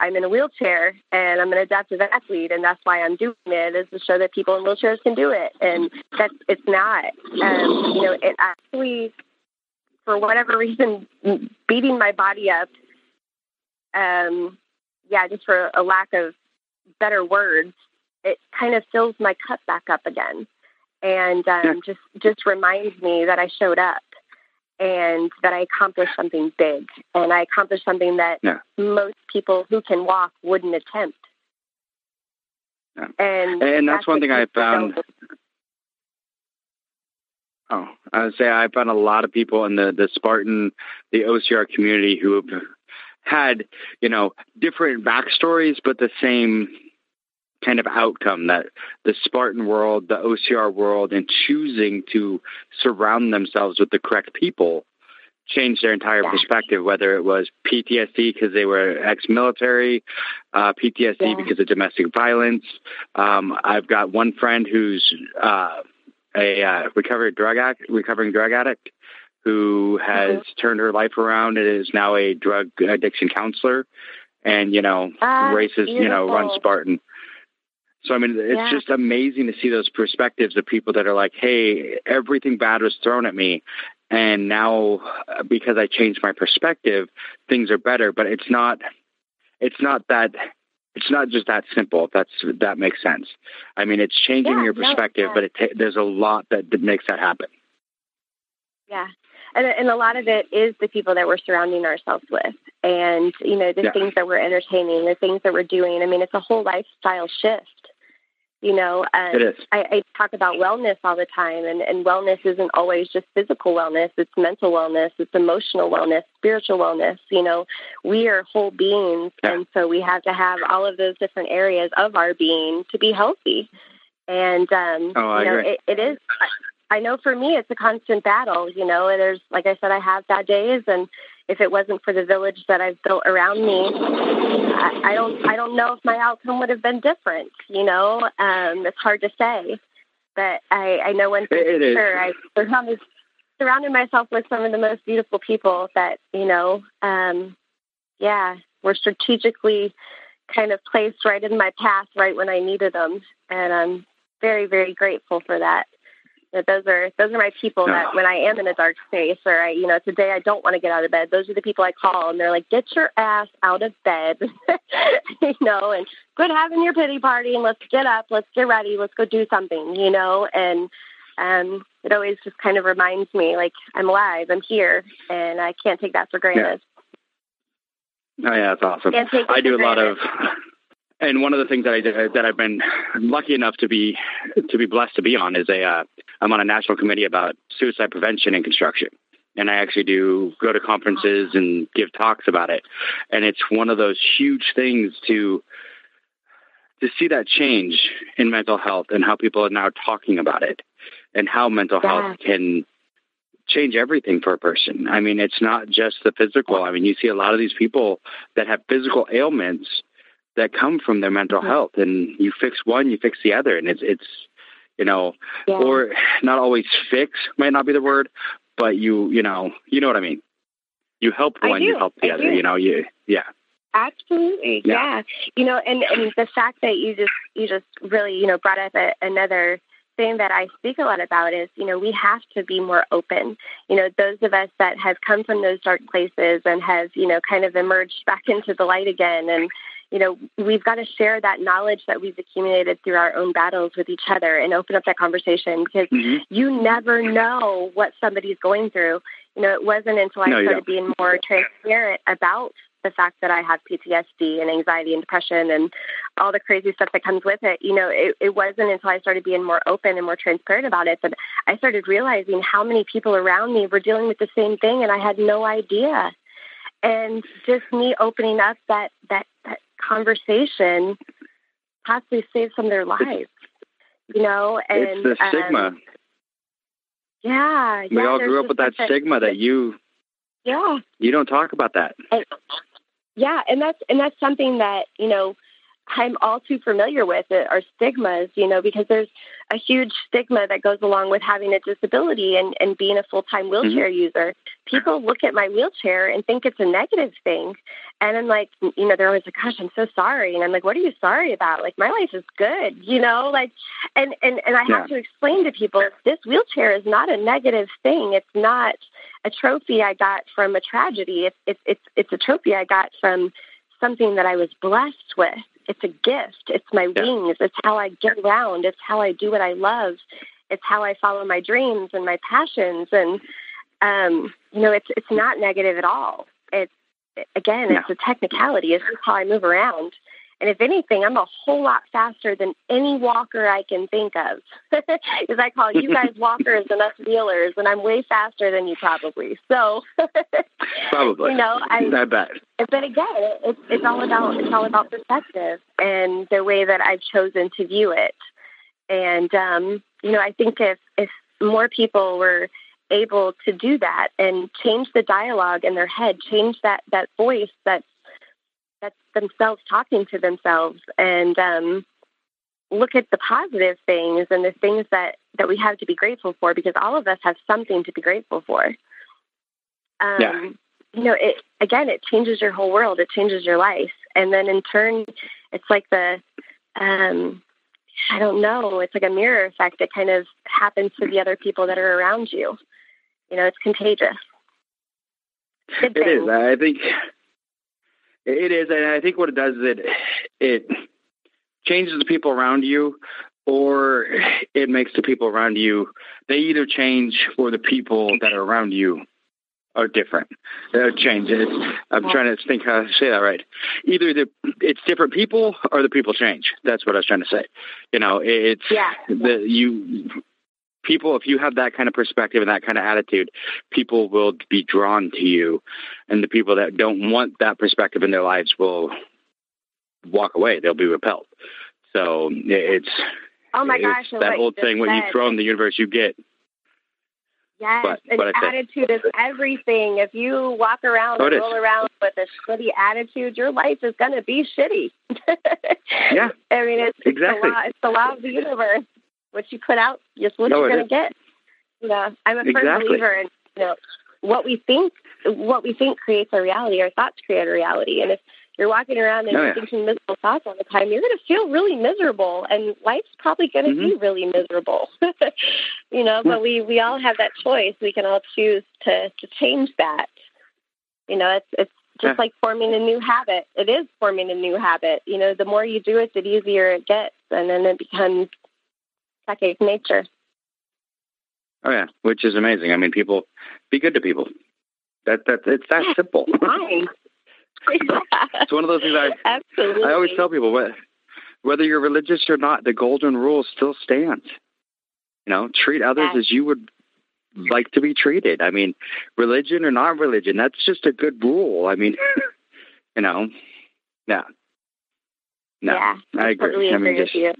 I'm in a wheelchair and I'm an adaptive athlete, and that's why I'm doing it is to show that people in wheelchairs can do it, and that's it's not. Um, you know, it actually, for whatever reason, beating my body up. Um, yeah, just for a lack of better words, it kind of fills my cup back up again, and um, yeah. just just reminds me that I showed up and that I accomplished something big and I accomplished something that yeah. most people who can walk wouldn't attempt. Yeah. And, and that's, that's one thing I found. Oh, I would say I found a lot of people in the, the Spartan, the OCR community who have had, you know, different backstories, but the same kind of outcome that the Spartan world, the OCR world, and choosing to surround themselves with the correct people changed their entire yeah. perspective, whether it was PTSD because they were ex-military, uh, PTSD yeah. because of domestic violence. Um, I've got one friend who's uh, a uh, recovered drug addict, recovering drug addict who has mm-hmm. turned her life around and is now a drug addiction counselor and, you know, races, beautiful. you know, run Spartan. So I mean, it's yeah. just amazing to see those perspectives of people that are like, "Hey, everything bad was thrown at me, and now uh, because I changed my perspective, things are better." But it's not. It's not that. It's not just that simple. That's that makes sense. I mean, it's changing yeah, your perspective, no, but it ta- there's a lot that, that makes that happen. Yeah, and and a lot of it is the people that we're surrounding ourselves with, and you know the yeah. things that we're entertaining, the things that we're doing. I mean, it's a whole lifestyle shift you know, um, it is. I, I talk about wellness all the time, and, and wellness isn't always just physical wellness. It's mental wellness, it's emotional wellness, spiritual wellness. You know, we are whole beings, yeah. and so we have to have all of those different areas of our being to be healthy. And um, oh, I you know, agree. It, it is. I know for me, it's a constant battle. You know, there's like I said, I have bad days, and if it wasn't for the village that I've built around me, I, I don't I don't know if my outcome would have been different. You know, um, it's hard to say, but I, I know one thing for sure. I surrounded surrounded myself with some of the most beautiful people that you know. Um, yeah, were strategically kind of placed right in my path right when I needed them, and I'm very very grateful for that those are those are my people that when I am in a dark space or I, you know, today I don't want to get out of bed. Those are the people I call, and they're like, "Get your ass out of bed," *laughs* you know, and quit having your pity party and let's get up, let's get ready, let's go do something, you know. And um, it always just kind of reminds me, like, I'm alive, I'm here, and I can't take that for granted. Yeah. Oh yeah, that's awesome. I do a lot of *laughs* and one of the things that I did, that I've been lucky enough to be to be blessed to be on is a uh, I'm on a national committee about suicide prevention in construction, and I actually do go to conferences and give talks about it, and it's one of those huge things to to see that change in mental health and how people are now talking about it, and how mental yeah. health can change everything for a person. I mean, it's not just the physical. I mean, you see a lot of these people that have physical ailments that come from their mental mm-hmm. health, and you fix one, you fix the other, and it's it's you know, yeah. or not always fix might not be the word, but you you know you know what I mean. You help one, you help the I other. Do. You know, you yeah. Absolutely, yeah. yeah. You know, and and the fact that you just you just really you know brought up a, another thing that I speak a lot about is, you know, we have to be more open. You know, those of us that have come from those dark places and have, you know, kind of emerged back *laughs* into the light again and you know, we've got to share that knowledge that we've accumulated through our own battles with each other and open up that conversation because mm-hmm. you never know what somebody's going through. You know, it wasn't until I no, started being more transparent about the fact that I have PTSD and anxiety and depression and all the crazy stuff that comes with it. You know, it, it wasn't until I started being more open and more transparent about it that I started realizing how many people around me were dealing with the same thing and I had no idea. And just me opening up that that that conversation possibly save some of their lives. You know, and it's the stigma. Um, yeah, we yeah, all grew up with that stigma that you. Yeah. You don't talk about that. And, yeah, and that's and that's something that you know I'm all too familiar with it are stigmas, you know, because there's a huge stigma that goes along with having a disability and, and being a full time wheelchair mm-hmm. user. People look at my wheelchair and think it's a negative thing. And I'm like, you know, they're always like, gosh, I'm so sorry. And I'm like, what are you sorry about? Like, my life is good, you know, like, and, and, and I yeah. have to explain to people this wheelchair is not a negative thing. It's not a trophy I got from a tragedy. It's, it's, it's, it's a trophy I got from something that I was blessed with it's a gift. It's my yeah. wings. It's how I get around. It's how I do what I love. It's how I follow my dreams and my passions. And um, you know, it's it's not negative at all. It's again, it's a technicality. It's just how I move around. And if anything, I'm a whole lot faster than any walker I can think of. *laughs* Because I call you guys *laughs* walkers and us wheelers, and I'm way faster than you probably. So, *laughs* probably, you know, I, I bet. But again, it's it's all about it's all about perspective and the way that I've chosen to view it. And um, you know, I think if if more people were able to do that and change the dialogue in their head, change that that voice that's that's themselves talking to themselves and um, look at the positive things and the things that, that we have to be grateful for because all of us have something to be grateful for. Um, yeah. You know, it again, it changes your whole world. It changes your life, and then in turn, it's like the um, I don't know. It's like a mirror effect. It kind of happens to the other people that are around you. You know, it's contagious. It is. I think it is, and I think what it does is it it changes the people around you, or it makes the people around you. They either change, or the people that are around you are different. They change. It's, I'm trying to think how to say that right. Either the it's different people, or the people change. That's what I was trying to say. You know, it's yeah. the you people, if you have that kind of perspective and that kind of attitude, people will be drawn to you. And the people that don't want that perspective in their lives will walk away. They'll be repelled. So it's oh my gosh, that old thing "What you throw in the universe, you get. Yes, but, an attitude is everything. If you walk around oh, and roll around with a shitty attitude, your life is going to be shitty. *laughs* yeah, I mean it's, exactly. It's the, law, it's the law of the universe what you put out is what no, you're going to get. You know, I'm a firm exactly. believer in you know what we think. What we think creates our reality. Our thoughts create a reality, and if you're walking around and oh, yeah. thinking miserable thoughts all the time, you're going to feel really miserable, and life's probably going to mm-hmm. be really miserable. *laughs* you know, but we we all have that choice. We can all choose to to change that. You know, it's it's just yeah. like forming a new habit. It is forming a new habit. You know, the more you do it, the easier it gets, and then it becomes second nature. Oh yeah, which is amazing. I mean, people be good to people. That that it's that simple. *laughs* *laughs* it's one of those things I absolutely. I always tell people whether you're religious or not, the golden rule still stands. You know, treat others yes. as you would like to be treated. I mean, religion or not religion, that's just a good rule. I mean, *laughs* you know, yeah. No, yeah, I agree. Totally I mean, agree just,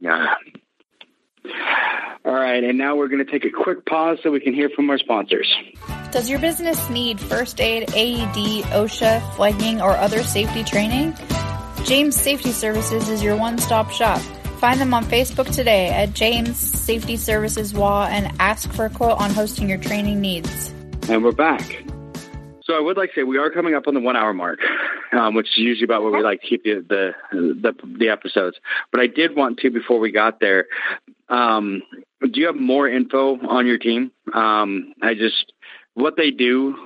yeah. All right, and now we're going to take a quick pause so we can hear from our sponsors. Does your business need first aid, AED, OSHA, flagging, or other safety training? James Safety Services is your one-stop shop. Find them on Facebook today at James Safety Services WA and ask for a quote on hosting your training needs. And we're back. So I would like to say we are coming up on the one hour mark, um, which is usually about where we like to keep the, the, the the episodes. But I did want to before we got there. Um, do you have more info on your team? Um, I just what they do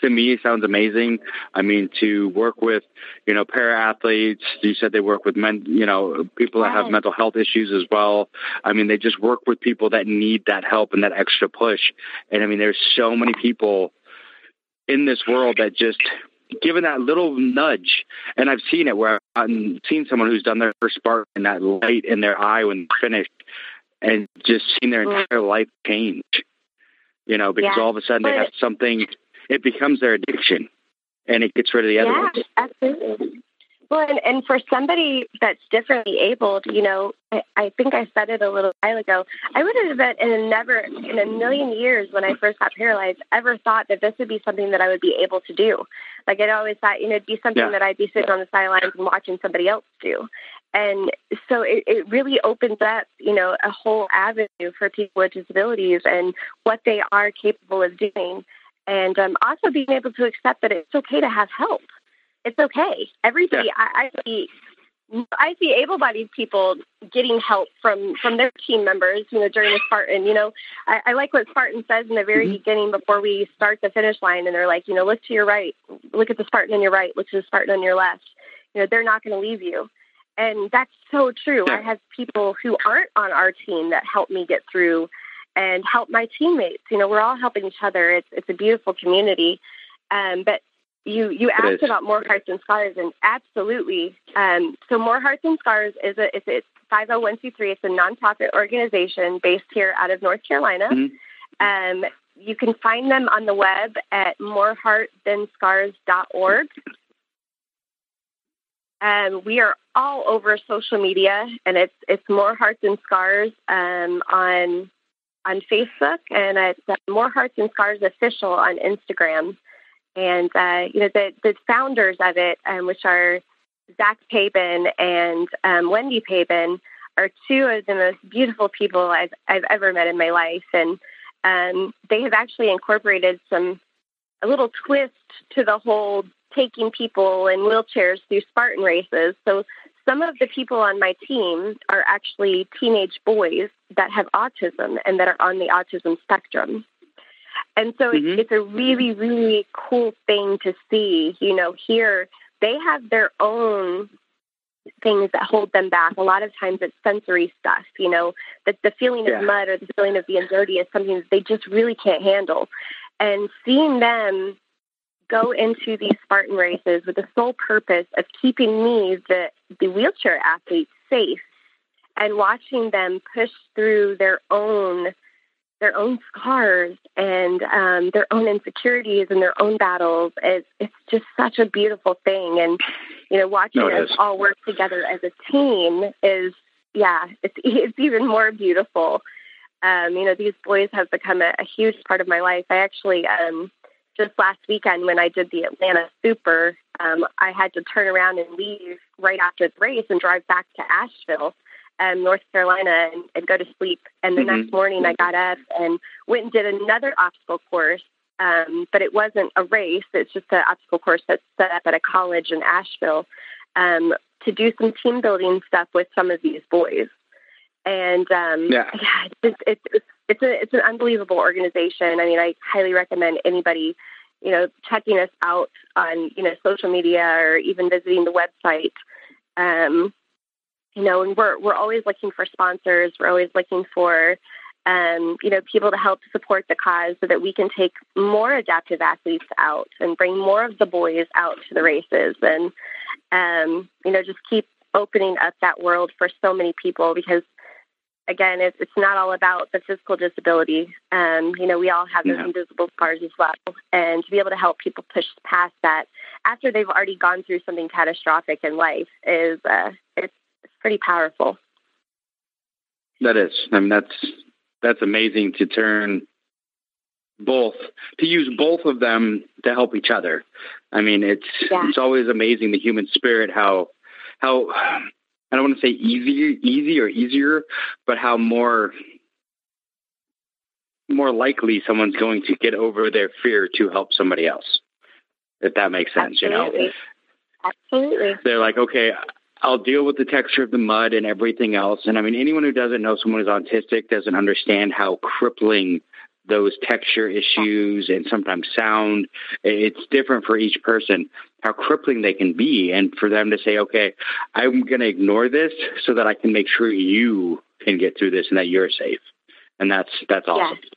to me sounds amazing. I mean, to work with, you know, para athletes. You said they work with men, you know, people that have mental health issues as well. I mean, they just work with people that need that help and that extra push. And I mean, there's so many people in this world that just given that little nudge, and I've seen it where I've seen someone who's done their first spark and that light in their eye when finished, and just seen their entire life change. You know, because yeah. all of a sudden they have something it becomes their addiction and it gets rid of the other yeah, ones. Absolutely. Well, and, and for somebody that's differently abled, you know, I, I think I said it a little while ago. I would have been in a never in a million years when I first got paralyzed ever thought that this would be something that I would be able to do. Like I'd always thought, you know, it'd be something yeah. that I'd be sitting on the sidelines and watching somebody else do. And so it, it really opens up, you know, a whole avenue for people with disabilities and what they are capable of doing and um, also being able to accept that it's okay to have help. It's okay. Everybody, yeah. I, I see, I see able-bodied people getting help from from their team members. You know, during the Spartan. You know, I, I like what Spartan says in the very mm-hmm. beginning before we start the finish line, and they're like, you know, look to your right, look at the Spartan on your right, look to the Spartan on your left. You know, they're not going to leave you. And that's so true. I have people who aren't on our team that help me get through and help my teammates. You know, we're all helping each other. It's it's a beautiful community. Um, but you you asked about More Heart Than Scars, and absolutely. Um, so More Heart Than Scars is a it's a 501c3. It's a nonprofit organization based here out of North Carolina. Mm-hmm. Um, you can find them on the web at moreheartthanscars.org. Um, we are all over social media, and it's it's More Heart Than Scars um, on on Facebook, and it's More Heart Than Scars Official on Instagram. And uh, you know the the founders of it, um, which are Zach Pabin and um, Wendy Pabin, are two of the most beautiful people I've I've ever met in my life, and um, they have actually incorporated some a little twist to the whole taking people in wheelchairs through Spartan races. So some of the people on my team are actually teenage boys that have autism and that are on the autism spectrum. And so mm-hmm. it's a really, really cool thing to see. You know, here they have their own things that hold them back. A lot of times it's sensory stuff, you know, that the feeling yeah. of mud or the feeling of being dirty is something that they just really can't handle. And seeing them go into these Spartan races with the sole purpose of keeping me, the, the wheelchair athlete, safe and watching them push through their own their own scars and um, their own insecurities and their own battles. Is it's just such a beautiful thing. And you know watching no, us all work together as a team is yeah it's *laughs* it's even more beautiful. Um, you know these boys have become a, a huge part of my life. I actually um, just last weekend when I did the Atlanta Super, um, I had to turn around and leave right after the race and drive back to Asheville, um, North Carolina, and, and go to sleep. And the mm-hmm. next morning, I got up and went and did another obstacle course. Um, but it wasn't a race; it's just an obstacle course that's set up at a college in Asheville um, to do some team building stuff with some of these boys. And um, yeah, yeah it's, it's, it's it's a it's an unbelievable organization. I mean, I highly recommend anybody, you know, checking us out on you know social media or even visiting the website. Um, you know, and we're we're always looking for sponsors. We're always looking for um, you know people to help support the cause so that we can take more adaptive athletes out and bring more of the boys out to the races and um, you know just keep opening up that world for so many people because again, it's, it's not all about the physical disability. Um, you know, we all have those yeah. invisible scars as well. And to be able to help people push past that after they've already gone through something catastrophic in life is uh, it's, it's pretty powerful. That is. I mean, that's that's amazing to turn both to use both of them to help each other. I mean, it's yeah. it's always amazing the human spirit how how I don't want to say easy easy or easier, but how more more likely someone's going to get over their fear to help somebody else. If that makes sense, Absolutely. you know. Absolutely. They're like, okay, I'll deal with the texture of the mud and everything else. And I mean, anyone who doesn't know someone who's autistic doesn't understand how crippling those texture issues and sometimes sound. It's different for each person, how crippling they can be. And for them to say, okay, I'm going to ignore this so that I can make sure you can get through this and that you're safe. And that's, that's awesome. Yeah.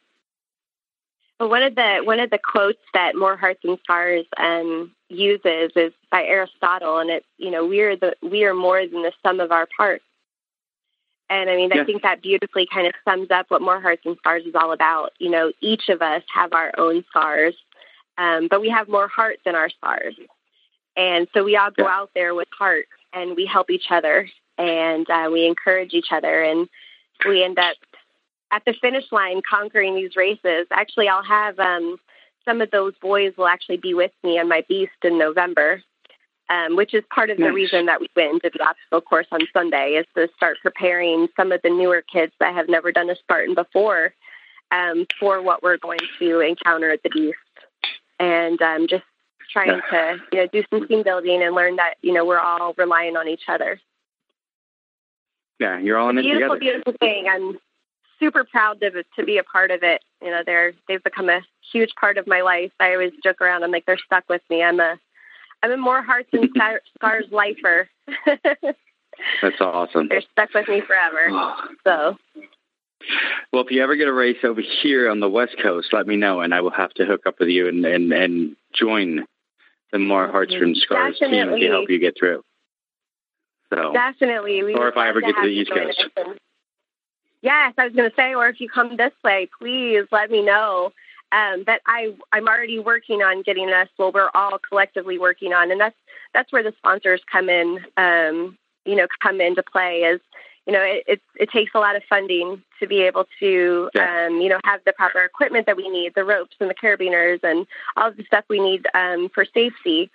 Well, one of the one of the quotes that More Heart Than Scars um, uses is by Aristotle, and it's you know we are the we are more than the sum of our parts. And I mean, yeah. I think that beautifully kind of sums up what More Heart Than Scars is all about. You know, each of us have our own scars, um, but we have more heart than our scars. And so we all go yeah. out there with heart and we help each other and uh, we encourage each other and we end up at the finish line conquering these races. Actually, I'll have um, some of those boys will actually be with me on my beast in November um, which is part of the reason that we went into the obstacle course on Sunday is to start preparing some of the newer kids that have never done a Spartan before um, for what we're going to encounter at the Beast, and um, just trying to you know do some team building and learn that you know we're all relying on each other. Yeah, you're all in it beautiful, together. Beautiful thing. I'm super proud to to be a part of it. You know, they're they've become a huge part of my life. I always joke around. I'm like they're stuck with me. I'm a I'm a more hearts and *laughs* scars lifer. *laughs* That's awesome. They're stuck with me forever. Oh. So. Well, if you ever get a race over here on the West Coast, let me know, and I will have to hook up with you and and, and join the More Heart Than Scars Definitely. team to help you get through. So definitely, we or if I ever get to the East Coast. Yes, I was going to say, or if you come this way, please let me know um, that I I'm already working on getting us. Well, we're all collectively working on, and that's that's where the sponsors come in. Um, you know, come into play is you know it, it, it takes a lot of funding to be able to yeah. um, you know have the proper equipment that we need, the ropes and the carabiners and all of the stuff we need um, for safety.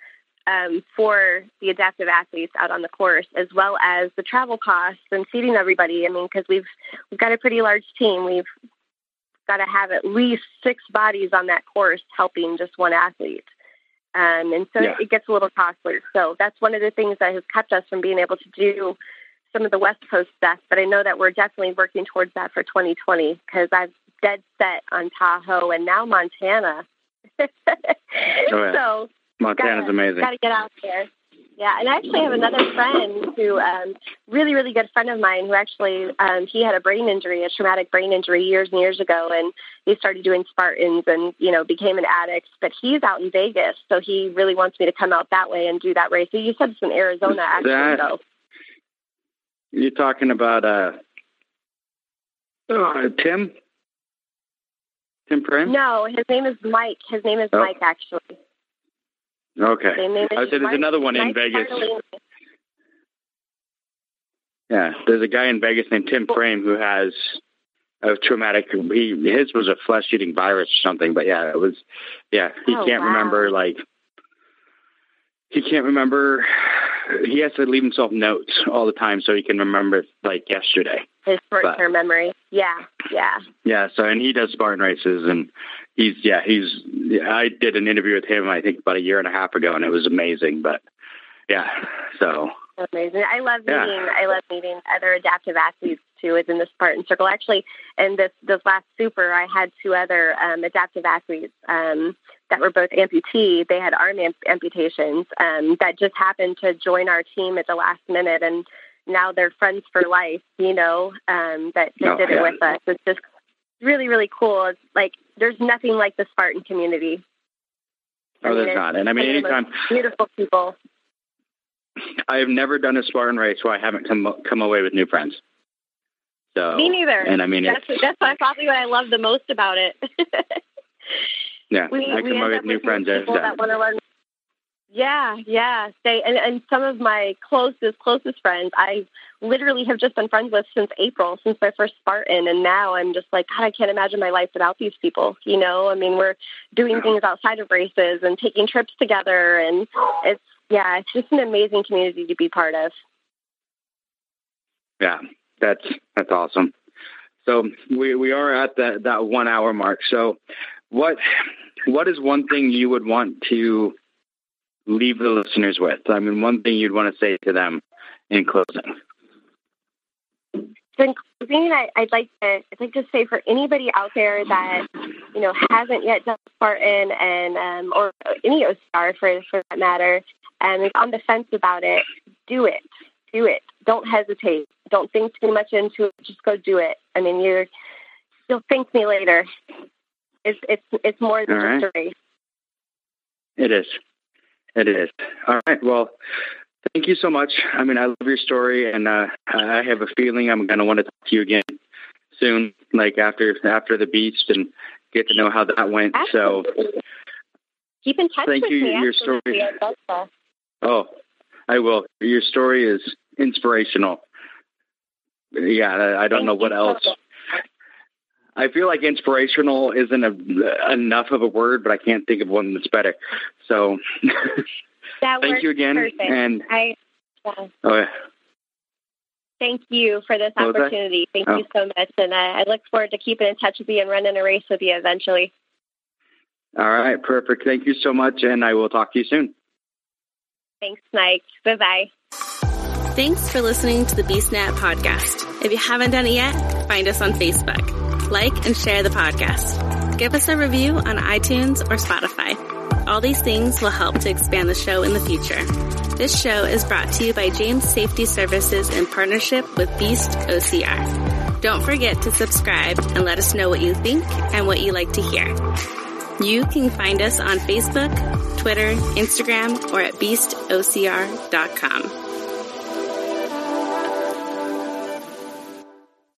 Um, for the adaptive athletes out on the course, as well as the travel costs and seating everybody. I mean, because we've we've got a pretty large team. We've got to have at least six bodies on that course helping just one athlete. Um, and so yeah. it gets a little costly. So that's one of the things that has kept us from being able to do some of the West Coast stuff. But I know that we're definitely working towards that for 2020 because I've dead set on Tahoe and now Montana. *laughs* oh, yeah. So Montana's gotta, amazing. Got to get out there. Yeah, and I actually have another friend who, um, really, really good friend of mine, who actually um, he had a brain injury, a traumatic brain injury years and years ago, and he started doing Spartans and you know became an addict. But he's out in Vegas, so he really wants me to come out that way and do that race. So you said it's in Arizona, actually, that, though. You're talking about uh, uh, Tim. Tim Prim? No, his name is Mike. His name is oh. Mike, actually. Okay. I said uh, there's another one in Vegas. Yeah, there's a guy in Vegas named Tim Frame who has a traumatic. He his was a flesh-eating virus or something, but yeah, it was. Yeah, he oh, can't wow. remember like. He can't remember. He has to leave himself notes all the time so he can remember like yesterday. His short-term memory. Yeah, yeah. Yeah. So, and he does Spartan races, and he's yeah he's I did an interview with him I think about a year and a half ago and it was amazing but yeah so amazing I love meeting yeah. I love meeting other adaptive athletes too within the Spartan circle actually in this this last super I had two other um, adaptive athletes um, that were both amputee they had arm amp- amputations um, that just happened to join our team at the last minute and now they're friends for life you know um, that, that oh, did it with us it's just really really cool it's like there's nothing like the Spartan community. Oh, there's not. And I mean, anytime beautiful people. I have never done a Spartan race where I haven't come come away with new friends. So me neither. And I mean, that's that's probably what I love the most about it. *laughs* yeah, we, I come away with new friends every time. That want to learn. Yeah, yeah. They and, and some of my closest, closest friends, I literally have just been friends with since April, since my first Spartan, and now I'm just like, God, I can't imagine my life without these people. You know, I mean, we're doing things outside of races and taking trips together, and it's yeah, it's just an amazing community to be part of. Yeah, that's that's awesome. So we we are at that that one hour mark. So what what is one thing you would want to leave the listeners with? I mean, one thing you'd want to say to them in closing. in closing, I, would like to I'd like to say for anybody out there that you know hasn't yet done Spartan and um, or any OCR for for that matter, and is on the fence about it, do it, do it. Don't hesitate. Don't think too much into it. Just go do it. I mean, you're you'll thank me later. It's it's it's more than just a race. It is. It is. All right. Well, thank you so much. I mean, I love your story, and uh, I have a feeling I'm going to want to talk to you again soon, like after after the beast, and get to know how that went. Absolutely. So, keep in touch thank with you. me. Your Absolutely. story. Oh, I will. Your story is inspirational. Yeah, I, I don't Thank know what else. so. I feel like inspirational isn't a, enough of a word, but I can't think of one that's better. So, *laughs* That thank you again. Perfect. And I yeah. oh, yeah. thank you for this What opportunity. Thank Oh. you so much, and uh, I look forward to keeping in touch with you and running a race with you eventually. all right, perfect. Thank you so much, and I will talk to you soon. Thanks, Mike. Bye bye. Thanks for listening to the BeastNet podcast. If you haven't done it yet, find us on Facebook. Like and share the podcast. Give us a review on iTunes or Spotify. All these things will help to expand the show in the future. This show is brought to you by James Safety Services in partnership with Beast OCR. Don't forget to subscribe and let us know what you think and what you like to hear. You can find us on Facebook, Twitter, Instagram, or at beastocr.com.